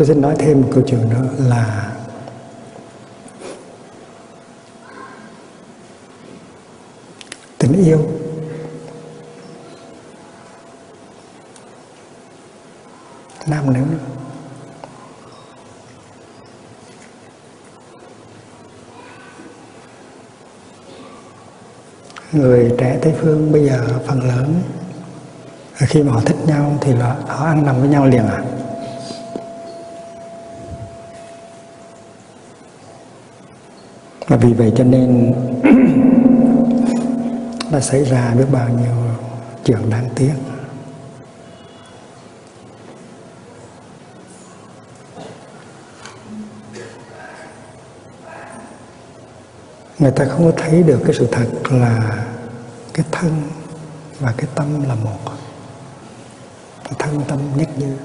tôi xin nói thêm một câu chuyện nữa là tình yêu nam nữ. Người trẻ tây phương bây giờ phần lớn, khi mà họ thích nhau thì là họ ăn nằm với nhau liền à? Và vì vậy cho nên đã xảy ra biết bao nhiêu chuyện đáng tiếc. Người ta không có thấy được cái sự thật là cái thân và cái tâm là một. Cái thân tâm nhất như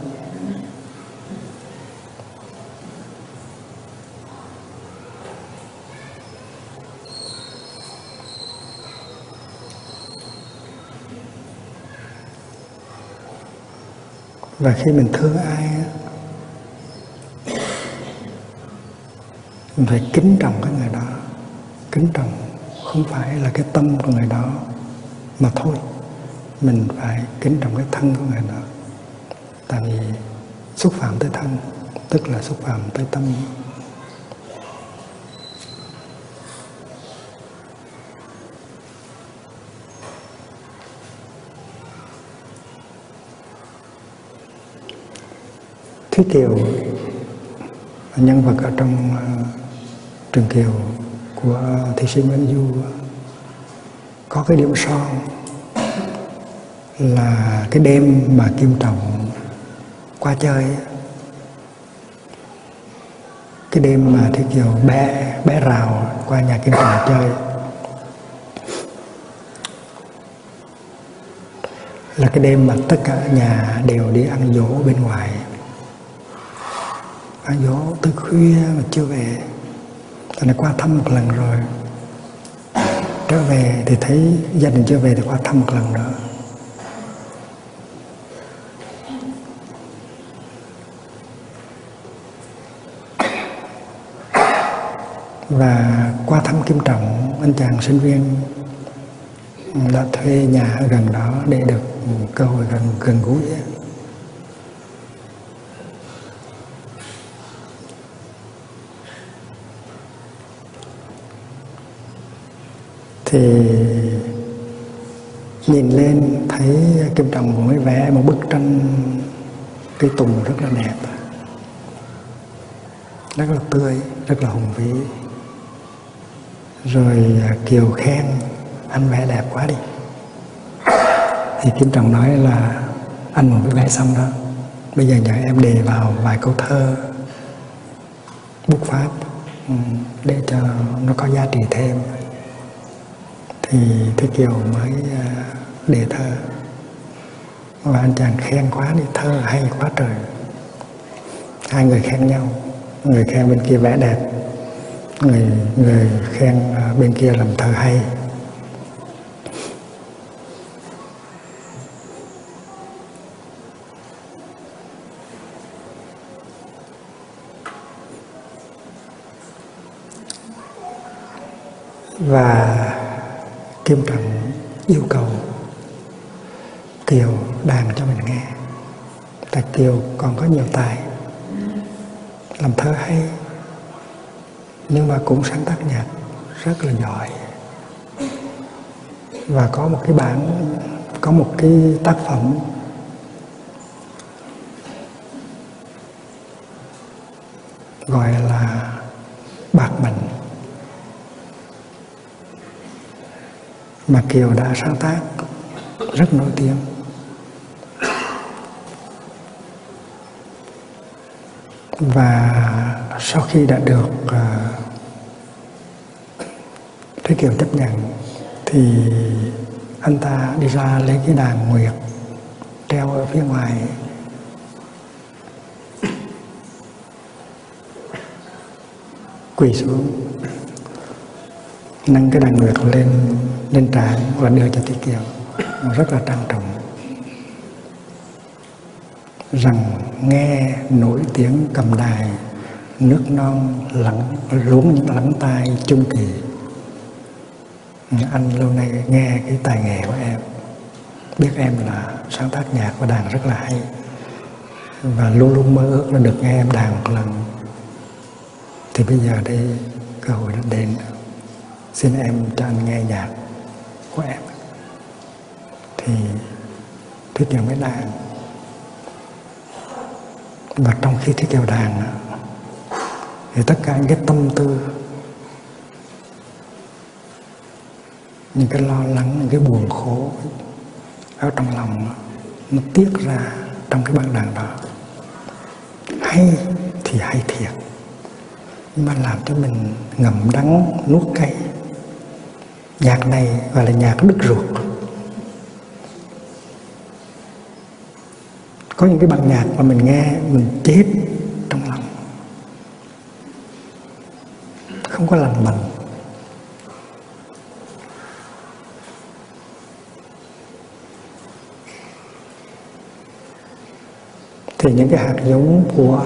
và khi mình thương ai mình phải kính trọng cái người đó. Kính trọng không phải là cái tâm của người đó, mà thôi, mình phải kính trọng cái thân của người đó. Tại vì xúc phạm tới thân, tức là xúc phạm tới tâm. Thúy Kiều nhân vật ở trong uh, Trường Kiều của thi sĩ Nguyễn Du có cái điểm son là cái đêm mà Kim Trọng qua chơi cái đêm mà Thúy Kiều bé bé rào qua nhà Kim Trọng chơi là cái đêm mà tất cả nhà đều đi ăn dỗ bên ngoài ăn dỗ tới khuya mà chưa về. Tại này qua thăm một lần rồi. Trở về thì thấy gia đình chưa về thì qua thăm một lần nữa. Và qua thăm Kim Trọng, Anh chàng sinh viên ừ, đã thuê nhà ở gần đó để được ừ, cơ hội gần gần gũi. Thì nhìn lên thấy Kim Trọng mới vẽ, một bức tranh cây tùng rất là đẹp, rất là tươi, rất là hùng vĩ. Rồi à, Kiều khen, anh vẽ đẹp quá đi. Thì Kim Trọng nói là, anh một vẽ xong đó, bây giờ nhờ em đề vào vài câu thơ, bút pháp ừ, để cho nó có giá trị thêm thì Thế Kiều mới để đề thơ. Và anh chàng khen quá đi, thơ hay quá trời. Hai người khen nhau. Người khen bên kia vẽ đẹp. Người người khen à, bên kia làm thơ hay. Và Kim Trọng yêu cầu Kiều đàn cho mình nghe. Tại Kiều còn có nhiều tài, Làm thơ hay, Nhưng mà cũng sáng tác nhạc rất là giỏi. Và có một cái bản, Có một cái tác phẩm Gọi là mà Kiều đã sáng tác rất nổi tiếng. Và sau khi đã được uh, Thế Kiều chấp nhận thì anh ta đi ra lấy cái đàn nguyệt treo ở phía ngoài quỳ xuống nâng cái đàn nguyệt lên lên trán và đưa cho thị Kiều rất là trang trọng rằng nghe nổi tiếng cầm đài nước non lắng, luống những lắng tai chung kỳ. Anh lâu nay nghe cái tài nghệ của em, biết em là sáng tác nhạc và đàn rất là hay. Và luôn luôn mơ ước là được nghe em đàn một lần. Thì bây giờ đây, cơ hội đã đến xin em cho anh nghe nhạc của em thì Thuyết Kiều mới đàn. Và trong khi Thuyết Kiều đàn, thì tất cả những cái tâm tư, những cái lo lắng, những cái buồn khổ ở trong lòng nó tiết ra trong cái bản đàn đó. Hay thì hay thiệt, nhưng mà làm cho mình ngậm đắng, nuốt cay nhạc này gọi là nhạc đứt ruột. Có những cái bản nhạc mà mình nghe mình chết trong lòng. Không có lành mạnh. Thì những cái hạt giống của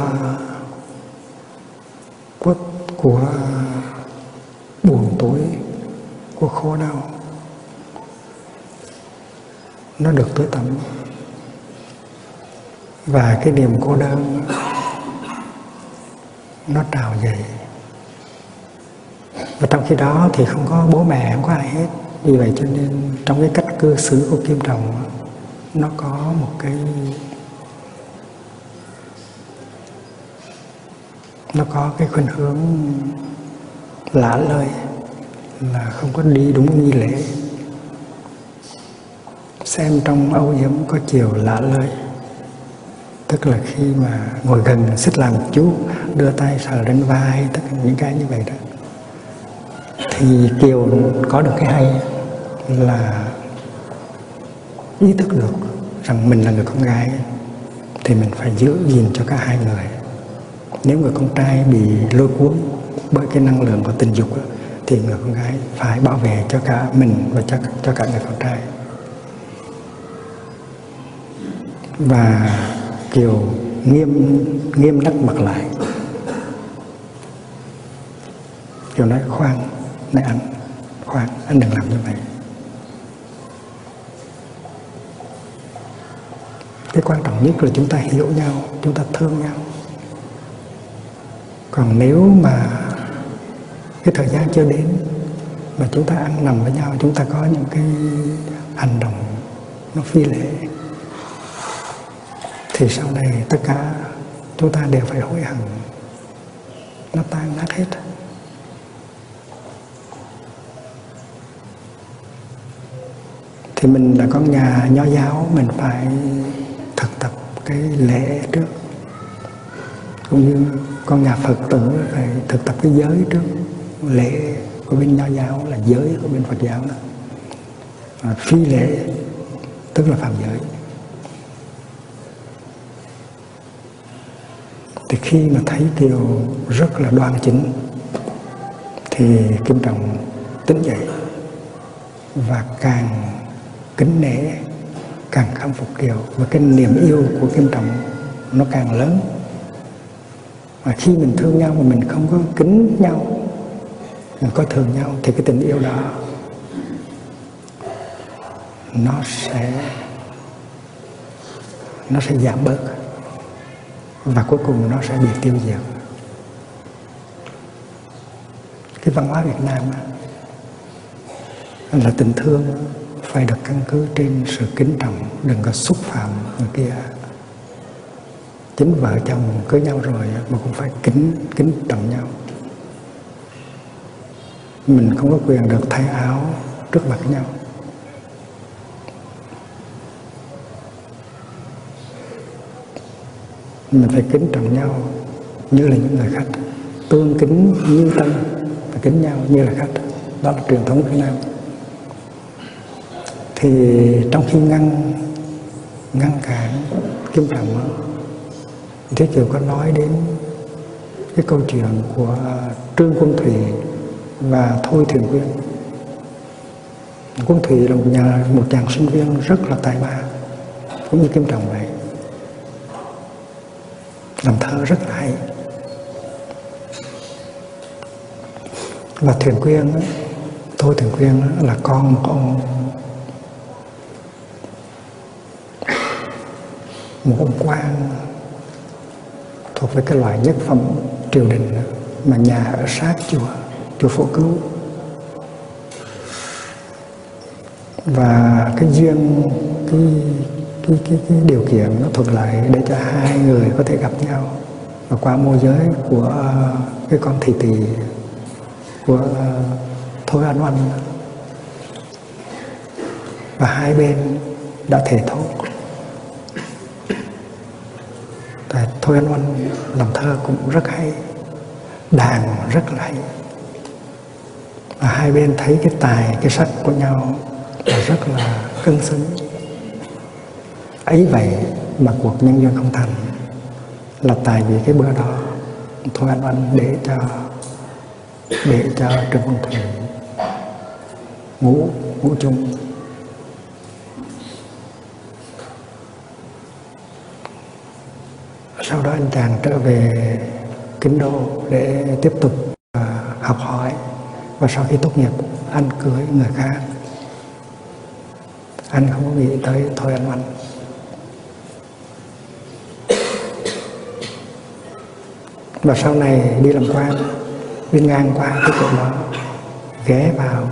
của, của buồn tối của khổ đau. Nó được tưới tắm. Và cái niềm cô đơn nó trào dậy. Và trong khi đó thì không có bố mẹ, không có ai hết. Vì vậy cho nên trong cái cách cư xử của kim đồng, nó có một cái, nó có cái khuynh hướng lạ lời là không có đi đúng nghi lễ. Xem trong âu yếm có chiều lạ lời tức là khi mà ngồi gần xích làm chú đưa tay sờ lên vai, tất cả những cái như vậy đó. Thì kiều có được cái hay là ý thức được rằng mình là người con gái, thì mình phải giữ gìn cho cả hai người. Nếu người con trai bị lôi cuốn bởi cái năng lượng của tình dục thì người con gái phải bảo vệ cho cả mình và cho, cho cả người con trai. Và kiều nghiêm nghiêm đắc mặt lại. Kiều nói khoan này anh khoan anh đừng làm như vậy. Cái quan trọng nhất là chúng ta hiểu nhau chúng ta thương nhau. Còn nếu mà cái thời gian chưa đến mà chúng ta ăn nằm với nhau, chúng ta có những cái hành động nó phi lệ. Thì sau này tất cả chúng ta đều phải hối hận. Nó tan nát hết. Thì mình là con nhà nho giáo, mình phải thực tập cái lễ trước. Cũng như con nhà phật tử phải thực tập cái giới trước lễ của bên nho giáo là giới của bên phật giáo đó. À, phi lễ tức là phạm giới. Thì khi mà thấy kiều rất là đoan chính thì kim trọng tỉnh dậy và càng kính nể càng khâm phục kiều. Và cái niềm yêu của kim trọng nó càng lớn. Mà khi mình thương nhau mà mình không có kính nhau có thương nhau thì cái tình yêu đó nó sẽ nó sẽ giảm bớt và cuối cùng nó sẽ bị tiêu diệt. Cái văn hóa Việt Nam là tình thương phải được căn cứ trên sự kính trọng, đừng có xúc phạm người kia. Chính vợ chồng cưới nhau rồi mà cũng phải kính kính trọng nhau mình không có quyền được thay áo trước mặt nhau. Mình phải kính trọng nhau như là những người khách, tương kính như tân và kính nhau như là khách. Đó là truyền thống Việt Nam. Thì trong khi ngăn ngăn cản kim trọng Thế Kiều có nói đến cái câu chuyện của Trương Quân Thủy và Thôi Thuyền Quyên. Quân Thủy là một nhà, một chàng sinh viên rất là tài ba, cũng như Kim Trọng vậy. Làm thơ rất là hay. Và thuyền quyên thôi thuyền quyên là con một ông một ông quan thuộc về cái loại nhất phẩm triều đình mà nhà ở sát chùa chùa phổ cứu và cái duyên cái cái, cái, cái điều kiện nó thuận lợi để cho hai người có thể gặp nhau và qua môi giới của cái con thị tỷ của thôi anh oanh và hai bên đã thể thốt Tại thôi anh oanh làm thơ cũng rất hay đàn rất là hay và hai bên thấy cái tài, cái sắc của nhau là rất là cân xứng. Ấy vậy mà cuộc nhân duyên không thành, là tại vì cái bữa đó thôi anh anh để cho để cho trương văn thủy ngủ ngủ chung. Sau đó anh chàng trở về kinh đô để tiếp tục à, học hỏi và sau khi tốt nghiệp anh cưới người khác. Anh không có nghĩ tới thôi anh anh và sau này đi làm quan đi ngang qua cái chỗ đó ghé vào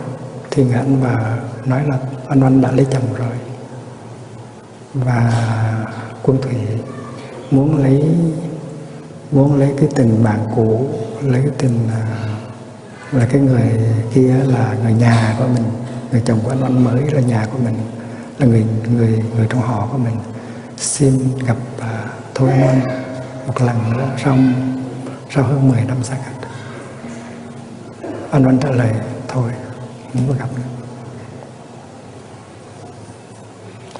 thì anh và nói là anh anh đã lấy chồng rồi. Và quân thủy muốn lấy muốn lấy cái tình bạn cũ lấy cái tình uh, là cái người kia là người nhà của mình người chồng của anh anh mới là nhà của mình là người người người trong họ của mình. Xin gặp uh, thôi anh một lần nữa xong sau hơn 10 năm xa cách. Anh vẫn trả lời thôi không có gặp nữa.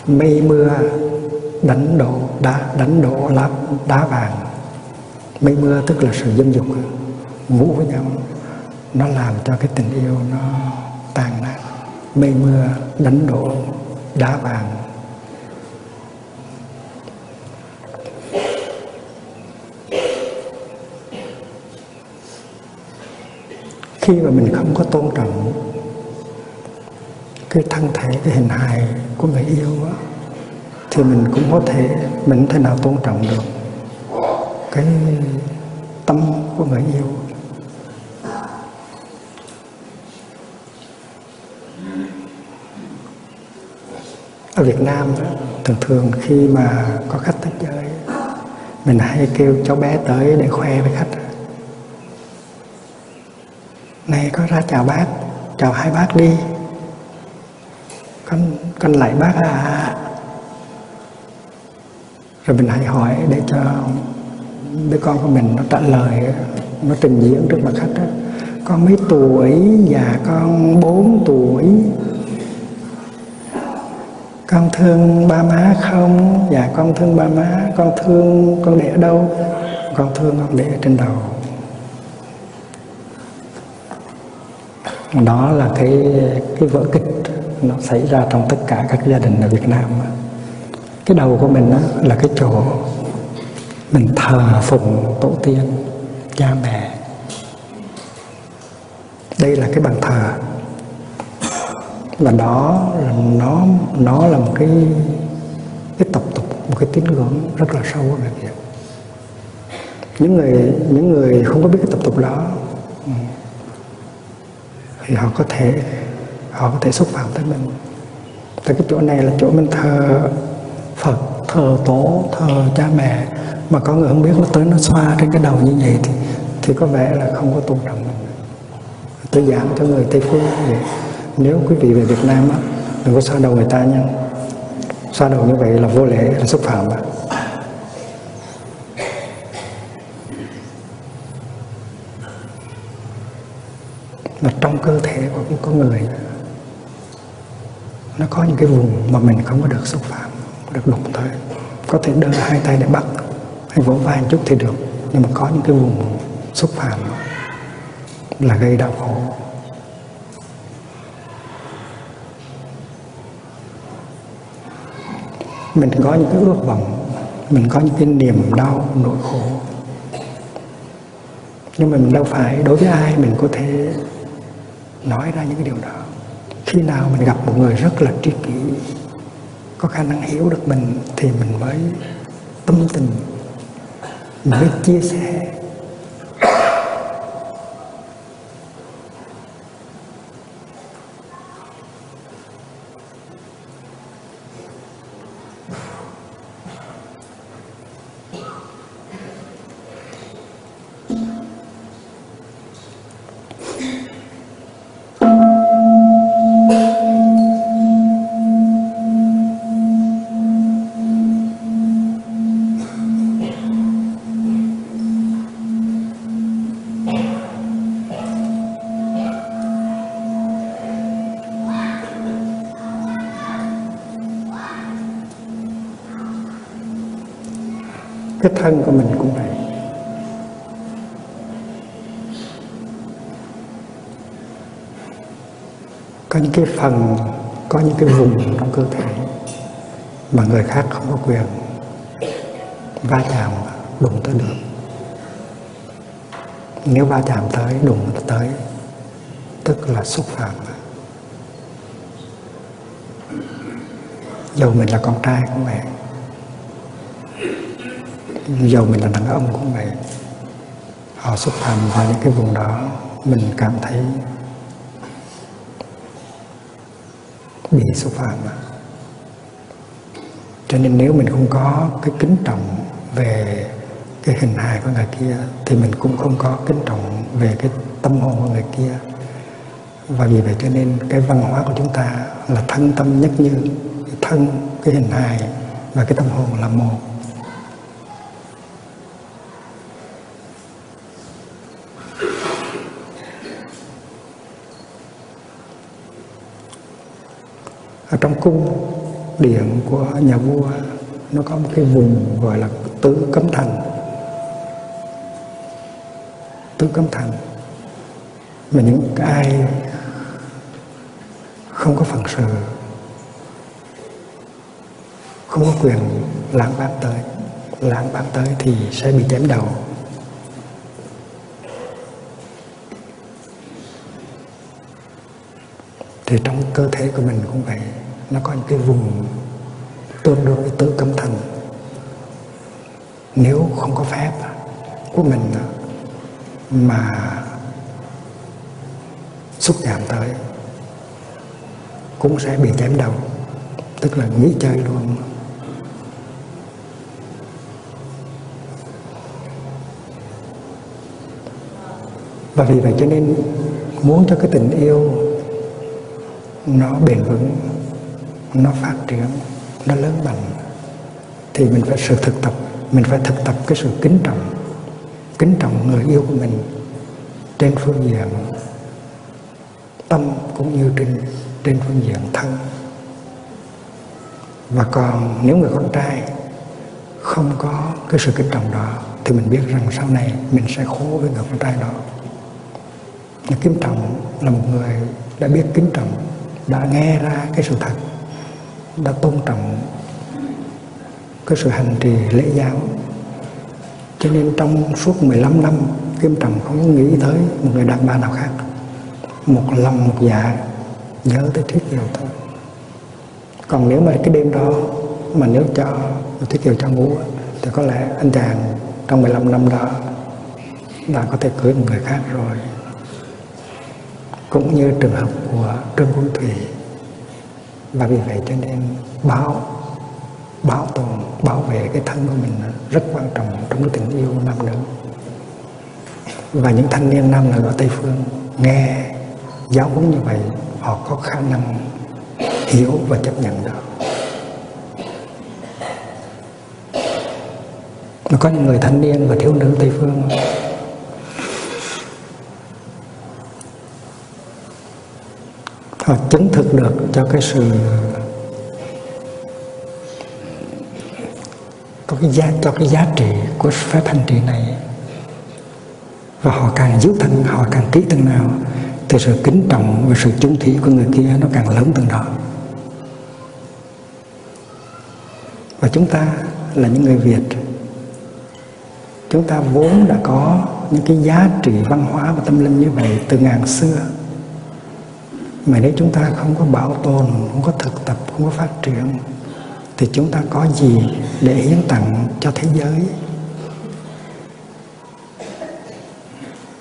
Mây mưa đánh đổ đá đánh đổ lá đá vàng. Mây mưa tức là sự dâm dục ngủ với nhau nó làm cho cái tình yêu nó tan nát. Mây mưa đánh đổ đá vàng. Khi mà mình không có tôn trọng cái thân thể cái hình hài của người yêu đó, thì mình cũng có thể mình không thể nào tôn trọng được cái tâm của người yêu. Ở Việt Nam, thường thường khi mà có khách tới chơi, mình hay kêu cháu bé tới để khoe với khách. Này, có ra chào bác, chào hai bác đi. Con con lại bác à. Rồi mình hãy hỏi để cho đứa con của mình nó trả lời, nó trình diễn trước mặt khách đó. con mấy tuổi dạ con bốn tuổi? Con thương ba má không? Dạ con thương ba má. Con thương con để ở đâu? Con thương con để ở trên đầu. Đó là cái cái vở kịch nó xảy ra trong tất cả các gia đình ở Việt Nam cái đầu của mình đó là cái chỗ mình thờ phụng tổ tiên, cha mẹ. Đây là cái bàn thờ và đó là nó nó là một cái cái tập tục, một cái tín ngưỡng rất là sâu ở người Việt những người những người không có biết cái tập tục đó, thì họ có thể, họ có thể xúc phạm tới mình. Tại cái chỗ này là chỗ mình thờ Phật, thờ tổ, thờ cha mẹ. Mà có người không biết nó tới nó xoa trên cái đầu như vậy thì thì có vẻ là không có tôn trọng mình. Tôi giảng cho người tây phương vậy nếu quý vị về việt nam á, đừng có xoa đầu người ta nha. Xoa đầu như vậy là vô lễ, là xúc phạm á. Mà trong cơ thể của một con người. Nó có những cái vùng mà mình không có được xúc phạm được đụng tới. Có thể đưa hai tay để bắt, hay vỗ vai một chút thì được. Nhưng mà có những cái vùng xúc phạm là gây đau khổ. Mình có những cái ước vọng, mình có những cái niềm đau, nỗi khổ. Nhưng mà mình đâu phải, đối với ai mình có thể nói ra những cái điều đó. Khi nào mình gặp một người rất là tri kỷ, có khả năng hiểu được mình, thì mình mới tâm tình, mình mới chia sẻ. Cái thân của mình cũng vậy. Có những cái phần, có những cái vùng trong cơ thể mà người khác không có quyền va chạm đụng tới được. Nếu va chạm tới, đụng tới, tức là xúc phạm. Dù mình là con trai cũng vậy dầu mình là đàn ông cũng vậy họ xúc phạm vào những cái vùng đó, mình cảm thấy bị xúc phạm cho nên nếu mình không có cái kính trọng về cái hình hài của người kia, thì mình cũng không có kính trọng về cái tâm hồn của người kia. Và vì vậy cho nên cái văn hóa của chúng ta là thân tâm nhất như thân, cái hình hài và cái tâm hồn là một. Ở trong cung, điện của nhà vua, nó có một cái vùng gọi là tứ cấm thành. Tứ cấm thành mà những ai không có phần sự, không có quyền lãng bác tới, lãng bác tới thì sẽ bị chém đầu. Thì trong cơ thể của mình cũng vậy, nó có những cái vùng tương đương với tứ cấm thành nếu không có phép của mình mà xúc chạm tới, cũng sẽ bị chém đầu, tức là nghĩ chơi luôn. Và vì vậy cho nên muốn cho cái tình yêu nó bền vững, nó phát triển, nó lớn mạnh. Thì mình phải sự thực tập, mình phải thực tập cái sự kính trọng kính trọng người yêu của mình trên phương diện tâm cũng như trên trên phương diện thân. Và còn nếu người con trai không có cái sự kính trọng đó, thì mình biết rằng sau này mình sẽ khổ với người con trai đó. Kính trọng là một người đã biết kính trọng đã nghe ra cái sự thật, đã tôn trọng cái sự hành trì lễ giáo. Cho nên trong suốt 15 năm, Kim Trầm không nghĩ tới một người đàn bà nào khác. Một lòng, một dạ nhớ tới Thiết Kiều thôi còn nếu mà cái đêm đó mà nếu cho Thiết Kiều cho ngủ, thì có lẽ anh chàng trong 15 năm đó đã có thể cưới một người khác rồi cũng như trường hợp của Trương Quân Thủy. Và vì vậy cho nên bảo bảo tồn bảo vệ cái thân của mình rất quan trọng trong cái tình yêu nam nữ. Và những thanh niên nam nữ ở Tây Phương nghe giáo huấn như vậy, họ có khả năng hiểu và chấp nhận được. Mà có những người thanh niên và thiếu nữ Tây Phương họ chứng thực được cho cái sự có cái giá, cho cái giá trị của phép hành trì này. Và họ càng giữ thân, họ càng kỹ từng nào, thì sự kính trọng và sự chung thủy của người kia nó càng lớn từng đó và chúng ta là những người Việt, chúng ta vốn đã có những cái giá trị văn hóa và tâm linh như vậy từ ngàn xưa mà nếu chúng ta không có bảo tồn, không có thực tập, không có phát triển, thì chúng ta có gì để hiến tặng cho thế giới?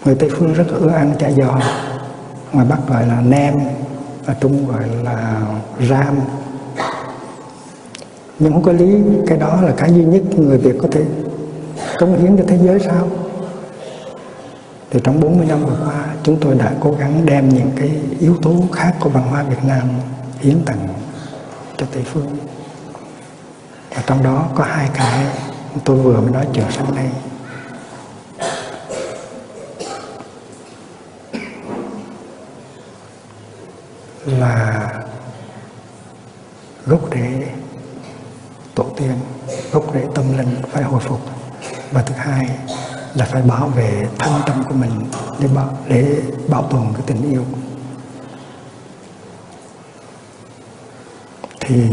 Người tây phương rất ưa ăn chả giò. Ngoài bắc gọi là nem ở trung gọi là ram. Nhưng không có lý, cái đó là cái duy nhất người việt có thể cống hiến cho thế giới sao? Thì trong 40 năm vừa qua, chúng tôi đã cố gắng đem những cái yếu tố khác của văn hóa Việt Nam hiến tặng cho Tây phương. Và trong đó có hai cái tôi vừa mới nói chiều sáng nay. Là gốc rễ tổ tiên, gốc rễ tâm linh phải hồi phục. Và thứ hai là phải bảo vệ thân tâm của mình để bảo để bảo tồn cái tình yêu. Thì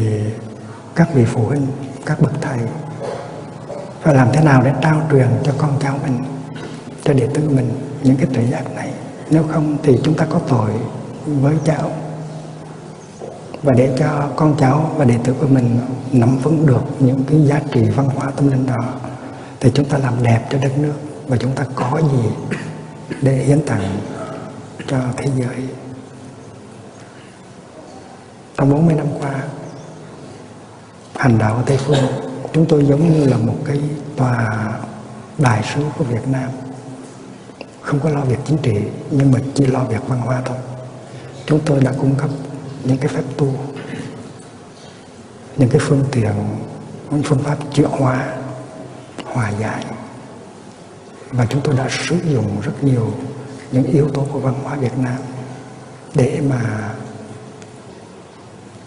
các vị phụ huynh, các bậc thầy phải làm thế nào để trao truyền cho con cháu mình, cho đệ tử mình những cái tự giác này? Nếu không thì chúng ta có tội với cháu và để cho con cháu và đệ tử của mình nắm vững được những cái giá trị văn hóa tâm linh đó, thì chúng ta làm đẹp cho đất nước và chúng ta có gì để hiến tặng cho thế giới. Trong 40 năm qua, hành đạo ở Tây Phương, chúng tôi giống như là một cái tòa đại sứ của Việt Nam. Không có lo việc chính trị, nhưng mà chỉ lo việc văn hóa thôi. Chúng tôi đã cung cấp những cái phép tu, những cái phương tiện, những phương pháp chữa hóa, hòa giải và chúng tôi đã sử dụng rất nhiều những yếu tố của văn hóa Việt Nam để mà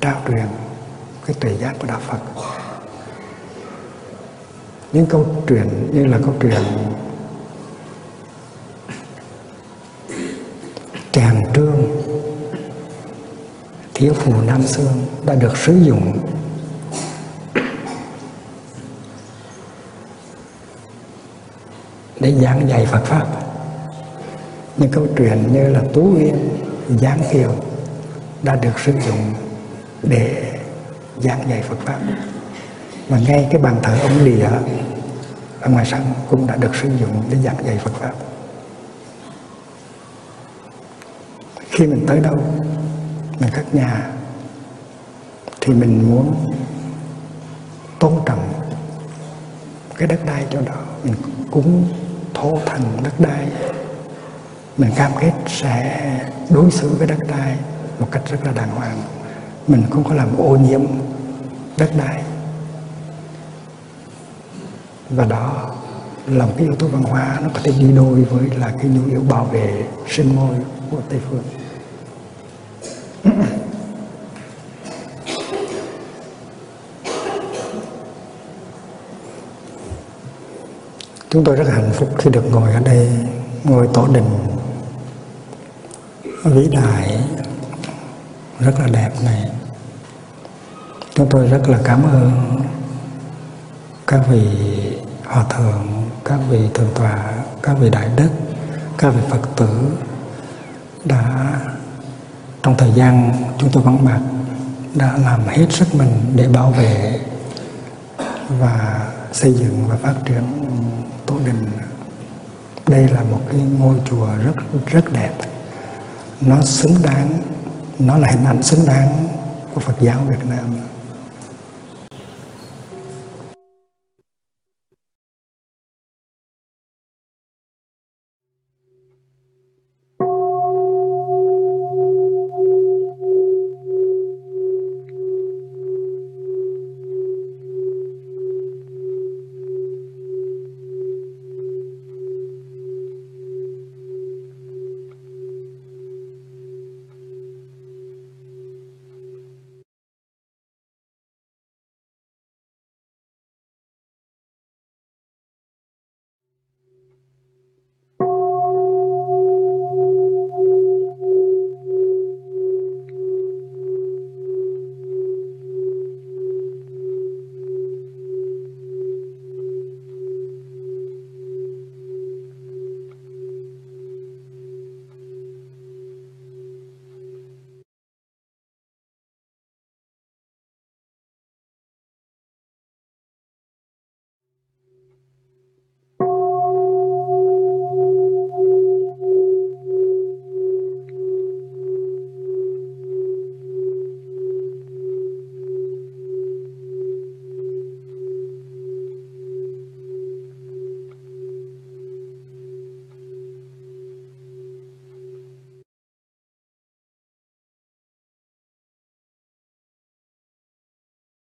trao truyền cái tuệ giác của đạo Phật. Những câu chuyện như là câu chuyện tràng trương, thiếu phụ Nam Sương đã được sử dụng để giảng dạy Phật Pháp. Những câu chuyện như là Tú Uyên, Giáng Kiều đã được sử dụng để giảng dạy Phật Pháp. Và ngay cái bàn thờ ông Lìa ở ngoài sân cũng đã được sử dụng để giảng dạy Phật Pháp. Khi mình tới đâu, mình các nhà, thì mình muốn tôn trọng cái đất đai cho đó mình cúng thổ thần đất đai. Mình cam kết sẽ đối xử với đất đai một cách rất là đàng hoàng. Mình không có làm ô nhiễm đất đai. Và đó là một cái yếu tố văn hóa nó có thể đi đôi với là cái nhu yếu bảo vệ sinh môi của tây phương. Chúng tôi rất hạnh phúc khi được ngồi ở đây, ngồi tổ đình vĩ đại, rất là đẹp này. Chúng tôi rất là cảm ơn các vị hòa thượng, các vị thượng tọa, các vị đại đức, các vị Phật tử đã trong thời gian chúng tôi vắng mặt đã làm hết sức mình để bảo vệ và xây dựng và phát triển Tổ Đình. Đây là một cái ngôi chùa rất rất đẹp. Nó xứng đáng, nó là hình ảnh xứng đáng của Phật giáo Việt Nam.